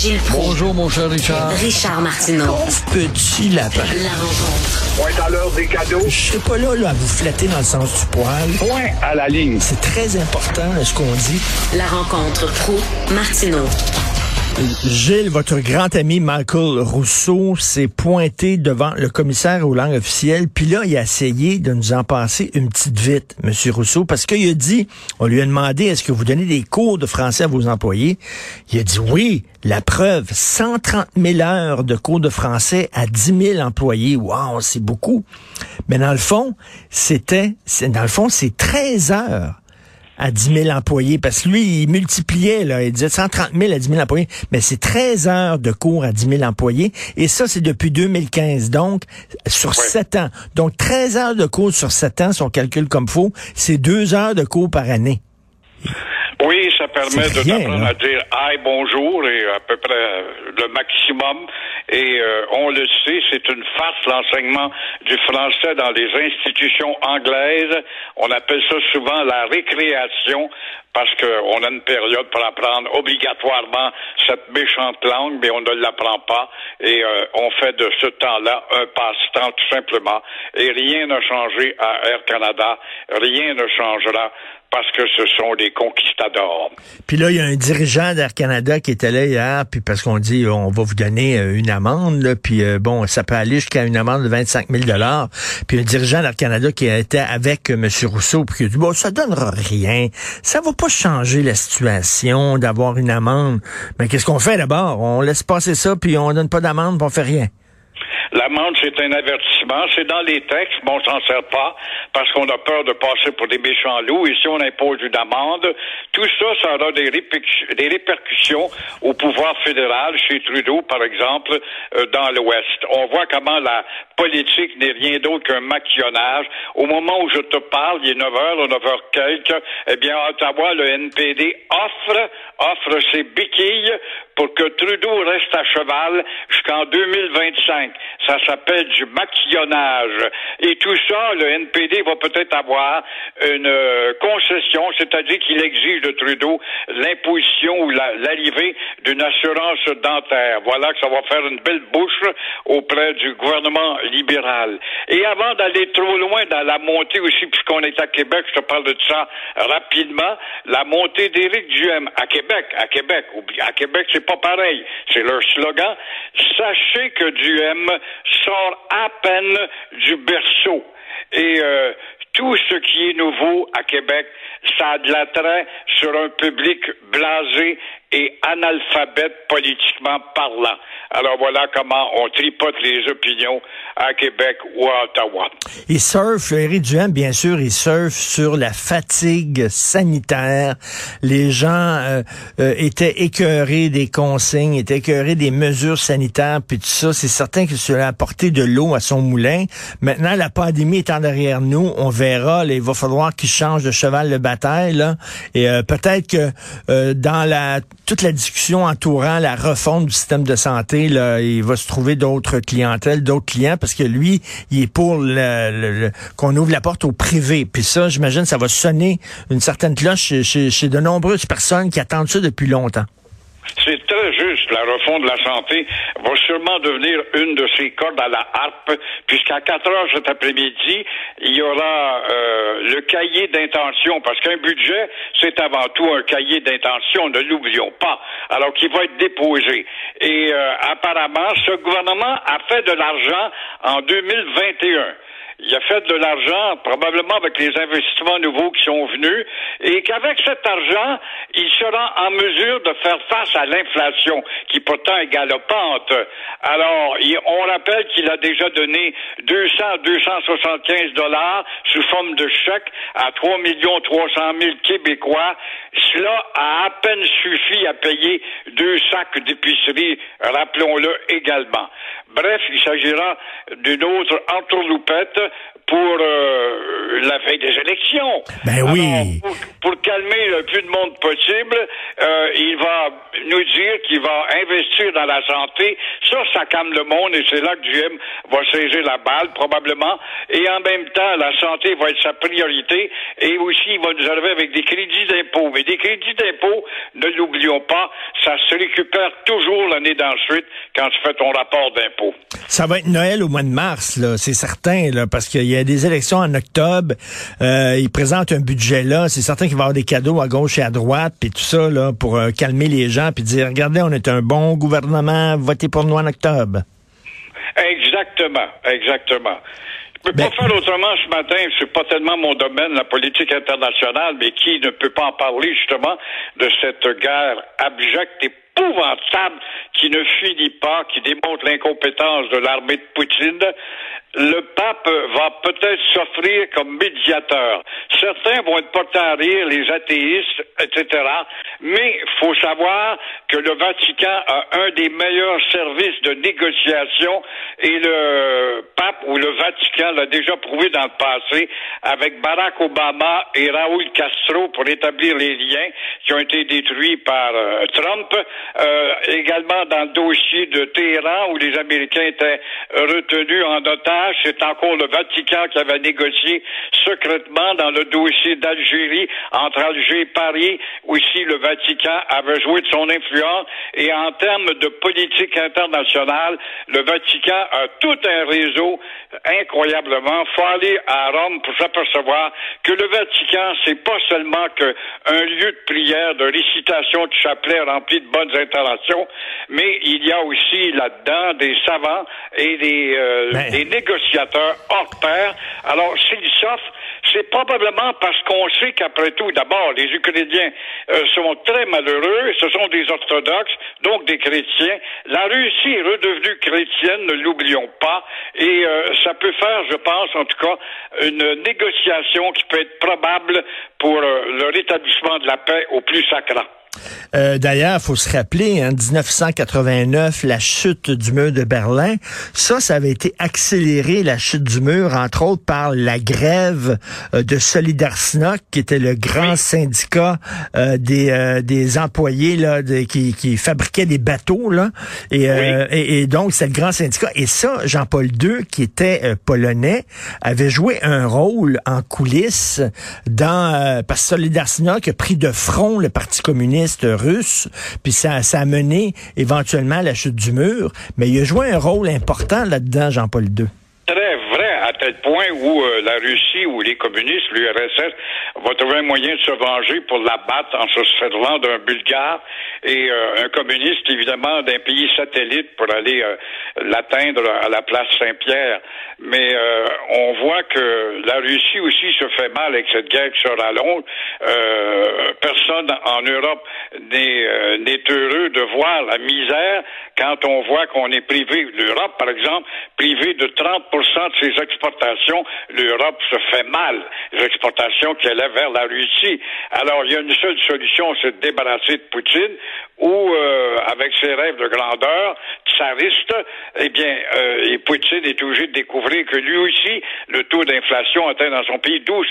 Gilles Proulx. Bonjour, mon cher Richard. Richard Martineau. Petit lapin. La rencontre. Point à l'heure des cadeaux. Je serai pas là, là à vous flatter dans le sens du poil. Point à la ligne. C'est très important ce qu'on dit. La rencontre pro martineau Gilles, votre grand ami Michael Rousseau s'est pointé devant le commissaire aux langues officielles, puis là, il a essayé de nous en passer une petite vite, Monsieur Rousseau, parce qu'il a dit, on lui a demandé, est-ce que vous donnez des cours de français à vos employés? Il a dit oui, la preuve, 130 000 heures de cours de français à 10 000 employés. Wow, c'est beaucoup. Mais dans le fond, c'était, dans le fond, c'est 13 heures à 10 000 employés, parce que lui, il multipliait, là, il disait 130 000 à 10 000 employés, mais c'est 13 heures de cours à 10 000 employés, et ça, c'est depuis 2015, donc sur 7 ans. Donc 13 heures de cours sur 7 ans, si on calcule comme faut, c'est 2 heures de cours par année. Oui, ça permet de t'apprendre là. à dire aïe, bonjour et à peu près euh, le maximum. Et euh, on le sait, c'est une farce l'enseignement du français dans les institutions anglaises. On appelle ça souvent la récréation parce qu'on a une période pour apprendre obligatoirement cette méchante langue, mais on ne l'apprend pas. Et euh, on fait de ce temps-là un passe-temps tout simplement. Et rien n'a changé à Air Canada. Rien ne changera parce que ce sont des conquistadors. Puis là, il y a un dirigeant d'Air Canada qui était là hier, puis parce qu'on dit euh, on va vous donner euh, une amende, là, puis euh, bon, ça peut aller jusqu'à une amende de 25 000 dollars. Puis un dirigeant d'Air Canada qui était avec M. Rousseau, puis qui a dit bon, ça donnera rien, ça va pas changer la situation d'avoir une amende. Mais qu'est-ce qu'on fait d'abord? On laisse passer ça, puis on donne pas d'amende, puis on fait rien. L'amende, c'est un avertissement. C'est dans les textes, mais on s'en sert pas parce qu'on a peur de passer pour des méchants loups. Et si on impose une amende, tout ça, ça aura des, des répercussions au pouvoir fédéral, chez Trudeau, par exemple, euh, dans l'Ouest. On voit comment la politique n'est rien d'autre qu'un maquillonnage. Au moment où je te parle, il est 9 h, 9 h quelques, eh bien, à Ottawa, le NPD offre, offre ses béquilles pour que Trudeau reste à cheval jusqu'en 2025. Ça s'appelle du maquillonnage. Et tout ça, le NPD va peut-être avoir une euh, concession, c'est-à-dire qu'il exige de Trudeau l'imposition ou la- l'arrivée d'une assurance dentaire. Voilà que ça va faire une belle bouche auprès du gouvernement libéral. Et avant d'aller trop loin dans la montée aussi, puisqu'on est à Québec, je te parle de ça rapidement, la montée d'Éric Duhem à Québec, à Québec, à Québec, c'est pas pareil. C'est leur slogan. Sachez que Duhem sort à peine du berceau. Et euh, tout ce qui est nouveau à Québec, ça a de l'attrait sur un public blasé et analphabète politiquement parlant. Alors voilà comment on tripote les opinions à Québec ou à Ottawa. Il surfe, Éric Duhem, bien sûr, il surfe sur la fatigue sanitaire. Les gens euh, euh, étaient écœurés des consignes, étaient écœurés des mesures sanitaires, puis tout ça. C'est certain que cela a apporté de l'eau à son moulin. Maintenant, la pandémie étant derrière nous, on verra. il va falloir qu'il change de cheval de bataille. Là, et euh, peut-être que euh, dans la toute la discussion entourant la refonte du système de santé, là, il va se trouver d'autres clientèles, d'autres clients, parce que lui, il est pour le, qu'on ouvre la porte au privé. Puis ça, j'imagine, ça va sonner une certaine cloche chez, chez- chez de nombreuses personnes qui attendent ça depuis longtemps. C'est très juste. La refonte de la santé va sûrement devenir une de ces cordes à la harpe, puisqu'à 4 heures cet après-midi, il y aura euh, le cahier d'intention, parce qu'un budget, c'est avant tout un cahier d'intention, ne l'oublions pas, alors qu'il va être déposé. Et euh, apparemment, ce gouvernement a fait de l'argent en 2021 il a fait de l'argent, probablement avec les investissements nouveaux qui sont venus, et qu'avec cet argent, il sera en mesure de faire face à l'inflation, qui pourtant est galopante. Alors, on rappelle qu'il a déjà donné 200 à 275 dollars sous forme de chèque à 3 300 000 Québécois. Cela a à peine suffi à payer deux sacs d'épicerie, rappelons-le également. Bref, il s'agira d'une autre entourloupette pour euh, la veille des élections. Ben oui. Alors, pour, pour calmer le plus de monde possible, euh, il va nous dire qu'il va investir dans la santé. Ça, ça calme le monde et c'est là que Jim va saisir la balle, probablement. Et en même temps, la santé va être sa priorité et aussi, il va nous arriver avec des crédits d'impôt. Mais des crédits d'impôt, ne l'oublions pas, ça se récupère toujours l'année d'ensuite quand tu fais ton rapport d'impôt. Ça va être Noël au mois de mars, là, c'est certain, là, parce qu'il y a des élections en octobre. Euh, ils présentent un budget là. C'est certain qu'il va y avoir des cadeaux à gauche et à droite, puis tout ça, pour euh, calmer les gens, puis dire, regardez, on est un bon gouvernement, votez pour nous en octobre. Exactement, exactement. Je peux pas faire autrement ce matin, c'est pas tellement mon domaine, la politique internationale, mais qui ne peut pas en parler justement de cette guerre abjecte et épouvantable qui ne finit pas, qui démontre l'incompétence de l'armée de Poutine, le pape va peut-être s'offrir comme médiateur. Certains vont être portés à rire, les athéistes, etc. Mais il faut savoir que le Vatican a un des meilleurs services de négociation et le Vatican l'a déjà prouvé dans le passé avec Barack Obama et Raúl Castro pour établir les liens qui ont été détruits par euh, Trump. Euh, également dans le dossier de Téhéran où les Américains étaient retenus en otage, c'est encore le Vatican qui avait négocié secrètement dans le dossier d'Algérie entre Alger et Paris. Aussi, le Vatican avait joué de son influence et en termes de politique internationale, le Vatican a tout un réseau incroyablement. Faut aller à Rome pour s'apercevoir que le Vatican, c'est pas seulement qu'un lieu de prière, de récitation de chapelet rempli de bonnes interventions, mais il y a aussi là-dedans des savants et des, euh, Ben. des négociateurs hors pair. Alors, s'ils s'offrent, c'est probablement parce qu'on sait qu'après tout, d'abord, les Ukrainiens euh, sont très malheureux, ce sont des orthodoxes, donc des chrétiens. La Russie est redevenue chrétienne, ne l'oublions pas, et euh, ça peut faire, je pense, en tout cas, une négociation qui peut être probable pour euh, le rétablissement de la paix au plus sacrant. Euh, D'ailleurs, faut se rappeler, en 1989, la chute du mur de Berlin, ça, ça avait été accéléré, la chute du mur, entre autres par la grève euh, de Solidarność, qui était le grand Oui. syndicat euh, des, euh, des employés là, de- qui, qui fabriquaient des bateaux. Là, et, euh, et, et donc, c'est le grand syndicat. Et ça, Jean-Paul II, qui était euh, polonais, avait joué un rôle en coulisses dans... euh, parce que Solidarność a pris de front le Parti communiste puis ça, ça a mené éventuellement à la chute du mur. Mais il a joué un rôle important là-dedans, Jean-Paul II. À tel point où euh, la Russie ou les communistes, l'URSS, va trouver un moyen de se venger pour l'abattre en se servant d'un Bulgare et euh, un communiste, évidemment, d'un pays satellite pour aller euh, l'atteindre à la place Saint-Pierre. Mais euh, on voit que la Russie aussi se fait mal avec cette guerre qui se rallonge. Euh, personne en Europe n'est heureux de voir la misère quand on voit qu'on est privé, l'Europe par exemple, privé de 30% de ses exportations, l'Europe se fait mal, les exportations qui allaient vers la Russie. Alors il y a une seule solution, c'est de débarrasser de Poutine, ou euh, avec ses rêves de grandeur, tsariste, eh bien, euh, et Poutine est obligé de découvrir que lui aussi, le taux d'inflation atteint dans son pays 12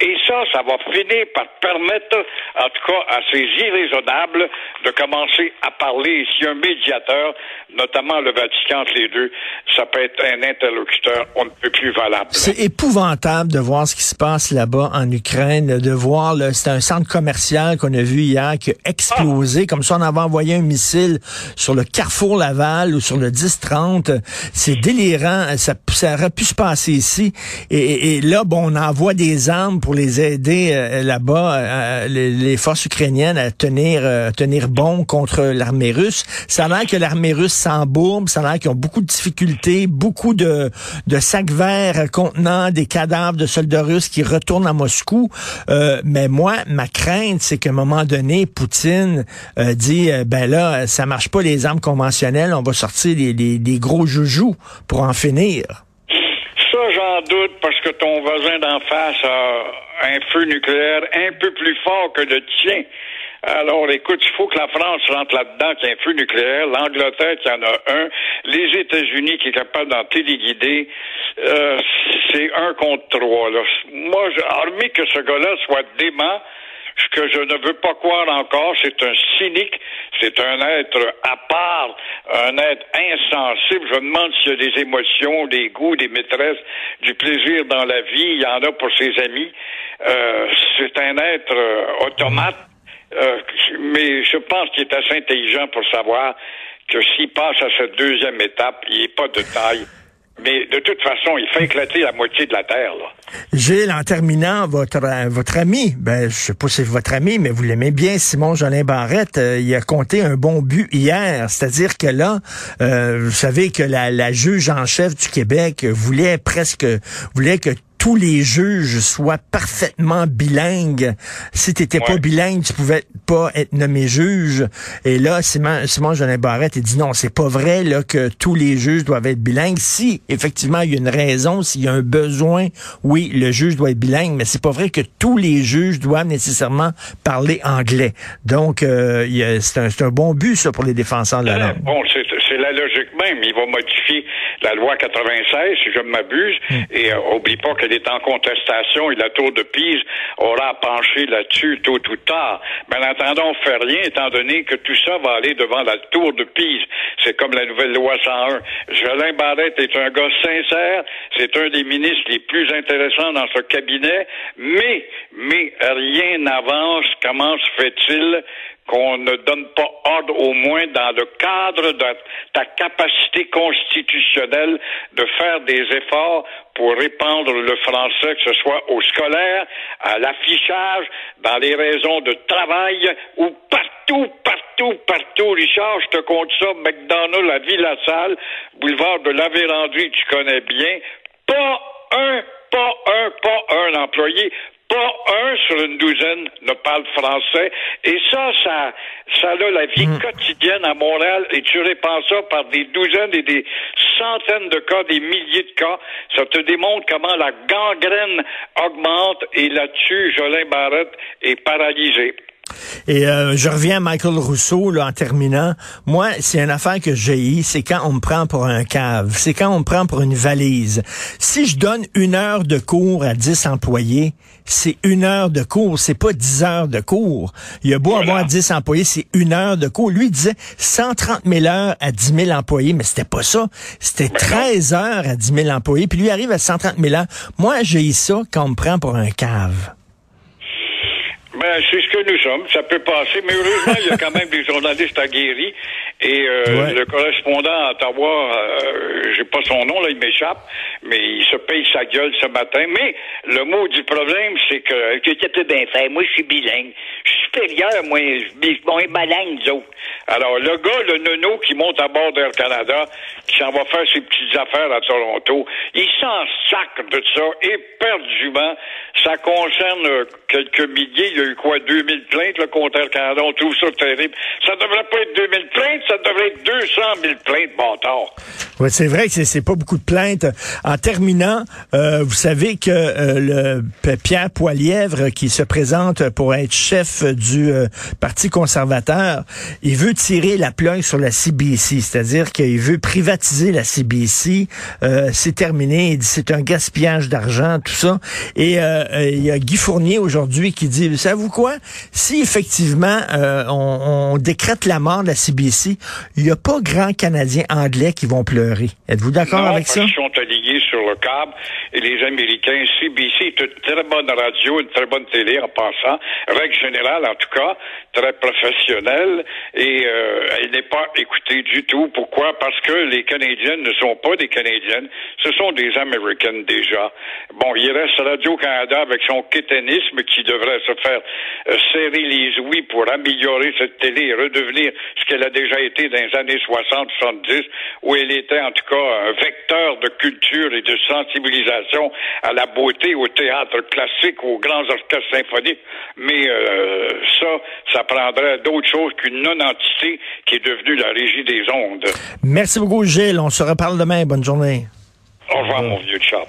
Et ça, ça va finir par permettre, en tout cas, à ces irraisonnables de commencer à parler. Si un médiateur, notamment le Vatican entre les deux, ça peut être un interlocuteur, peut plus valable. C'est épouvantable de voir ce qui se passe là-bas en Ukraine, de voir, c'est un centre commercial qu'on a vu hier qui a explosé, comme ça on avait envoyé un missile sur le carrefour Laval ou sur le 10-30. C'est délirant, ça, ça aurait pu se passer ici. Et, là, bon, on envoie des armes pour les aider euh, là-bas, euh, les, les forces ukrainiennes à tenir, euh, tenir bon contre l'armée russe. Ça a l'air que l'armée russe s'embourbe, ça a l'air qu'ils ont beaucoup de difficultés, beaucoup de, de contenant des cadavres de soldats russes qui retournent à Moscou. Euh, mais moi, ma crainte, c'est qu'à un moment donné, Poutine euh, dit, euh, ben là, ça marche pas les armes conventionnelles, on va sortir des, des- des gros joujoux pour en finir. Ça, j'en doute parce que ton voisin d'en face a un feu nucléaire un peu plus fort que le tien. Alors, écoute, il faut que la France rentre là-dedans, qui a un feu nucléaire, l'Angleterre qui en a un, les États-Unis qui est capable d'en téléguider. Euh, c'est un contre trois. Là. Moi, je, hormis que ce gars-là soit dément, Ce que je ne veux pas croire encore, c'est un cynique, c'est un être à part, un être insensible. Je me demande s'il y a des émotions, des goûts, des maîtresses, du plaisir dans la vie. Il y en a pour ses amis. Euh, c'est un être euh, automate. Euh, mais je pense qu'il est assez intelligent pour savoir que s'il passe à cette deuxième étape, il n'est pas de taille. Mais de toute façon, il fait éclater la moitié de la Terre. Là. Gilles, en terminant, votre votre ami, ben je sais pas si c'est votre ami, mais vous l'aimez bien, Simon Jolin Barrette, euh, il a compté un bon but hier. C'est-à-dire que là, euh, vous savez que la, la juge en chef du Québec voulait presque voulait que tous les juges soient parfaitement bilingues. Si tu n'étais pas bilingue, tu pouvais pas être nommé juge. Et là, Simon, Simon Jolin Barrette, il dit non, c'est pas vrai là que tous les juges doivent être bilingues. Si effectivement il y a une raison, s'il y a un besoin, oui, le juge doit être bilingue, mais c'est pas vrai que tous les juges doivent nécessairement parler anglais. Donc, euh, c'est un, un, bon but ça pour les défenseurs de la langue. Bon, c'est la logique même. Il va modifier la loi 96, si je ne m'abuse, hmm. et euh, oublie pas est en contestation et la Tour de Pise aura penché là-dessus tôt ou tard. Mais en attendant, on fait rien, étant donné que tout ça va aller devant la Tour de Pise. C'est comme la nouvelle loi 101. Jolin Barrette est un gars sincère, c'est un des ministres les plus intéressants dans ce cabinet, mais, mais rien n'avance. Comment se fait-il qu'on ne donne pas ordre au moins dans le cadre de ta capacité constitutionnelle de faire des efforts pour répandre le français, que ce soit au scolaire, à l'affichage, dans les raisons de travail ou partout, partout, partout. Richard, je te compte ça, McDonald's, la Ville-la-Salle, boulevard de la Vérandrie, tu connais bien. Pas un, pas un, pas un employé pas un sur une douzaine ne parle français. Et ça, ça, ça a la vie mm. quotidienne à Montréal. Et tu répands ça par des douzaines et des centaines de cas, des milliers de cas. Ça te démontre comment la gangrène augmente. Et là-dessus, Jolin Barrette est paralysé. Et euh, je reviens à Michael Rousseau là, en terminant. Moi, c'est une affaire que j'ai c'est quand on me prend pour un cave. C'est quand on me prend pour une valise. Si je donne une heure de cours à 10 employés, c'est une heure de cours, c'est pas 10 heures de cours. Il y a beau avoir 10 employés, c'est une heure de cours. Lui, il disait 130 000 heures à 10 000 employés, mais c'était pas ça. C'était 13 heures à 10 000 employés, puis lui arrive à 130 000 heures. Moi, j'ai ça quand on me prend pour un cave. Ben, c'est ce que nous sommes. Ça peut passer, mais heureusement, il y a quand même des journalistes aguerris. Et euh, le correspondant à Ottawa, euh, j'ai pas son nom, là, il m'échappe, mais il se paye sa gueule ce matin. Mais le mot du problème, c'est que que peut bien fait. Moi, je suis bilingue. Je supérieur, moi, je moins bilingue, nous autres. Alors, le gars, le nono qui monte à bord d'Air Canada, qui s'en va faire ses petites affaires à Toronto, il s'en sacre de ça éperdument. Ça concerne euh, quelques milliers. Il y a eu quoi, 2000 plaintes, le contre Air Canada. On trouve ça terrible. Ça devrait pas être 2000 plaintes, ça devrait être 200 000 plaintes, bâtard. Oui, c'est vrai que c'est pas beaucoup de plaintes. En terminant, euh, vous savez que euh, le Pierre Poilièvre, qui se présente pour être chef euh, Parti conservateur, il veut tirer la plug sur la CBC, c'est-à-dire qu'il veut privatiser la CBC. c'est terminé. Il dit c'est un gaspillage d'argent, tout ça. Et il y a Guy Fournier aujourd'hui qui dit, savez-vous quoi? Si effectivement on, on décrète la mort de la CBC, il n'y a pas grand Canadiens anglais qui vont pleurer. Êtes-vous d'accord avec ça? Ils sont alignés sur le câble et les Américains, CBC est une très bonne radio, une très bonne télé en passant, règle générale en tout cas, très professionnelle et euh, elle n'est pas écoutée du tout. Pourquoi? Parce que les Canadiennes ne sont pas des Canadiennes, ce sont des Américaines déjà. Bon, il reste Radio-Canada avec son quétainisme qui devrait se faire euh, serrer les ouïes pour améliorer cette télé et redevenir ce qu'elle a déjà été dans les années 60-70, où elle était en tout cas un vecteur de culture et de sensibilisation à la beauté, au théâtre classique, aux grands orchestres symphoniques. Mais euh, ça, ça prendrait d'autres choses qu'une non-entité qui est devenue la régie des ondes. Merci beaucoup, Gilles. On se reparle demain. Bonne journée. Au revoir, mon vieux chat.